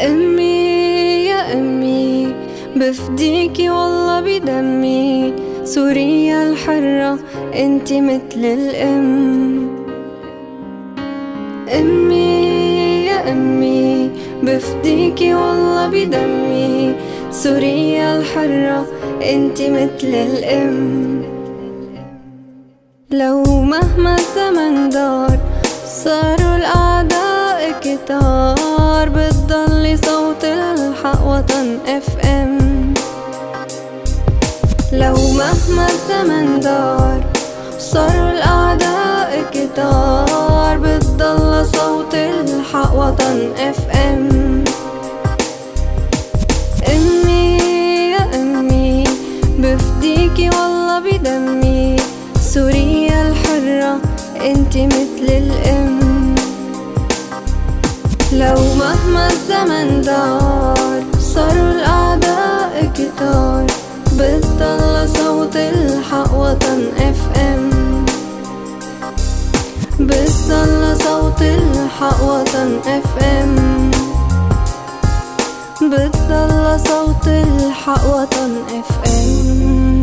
أمي يا أمي بفديكي والله بدمي. سوريا الحرة انتي مثل الأم. أمي يا أمي بفديكي والله بدمي. سوريا الحرة انتي مثل الأم. لو مهما الزمن دار صاروا الأعداء اف ام لو مهما الزمن دار صاروا الأعداء كتار. بتضل صوت الحق وطن اف ام أمي يا أمي بفديكي والله بدمي. سوريا الحرة انتي مثل الأم. لو مهما الزمن دار اف ام بتضل صوت الحق وطن اف ام بتضل صوت الحق وطن اف ام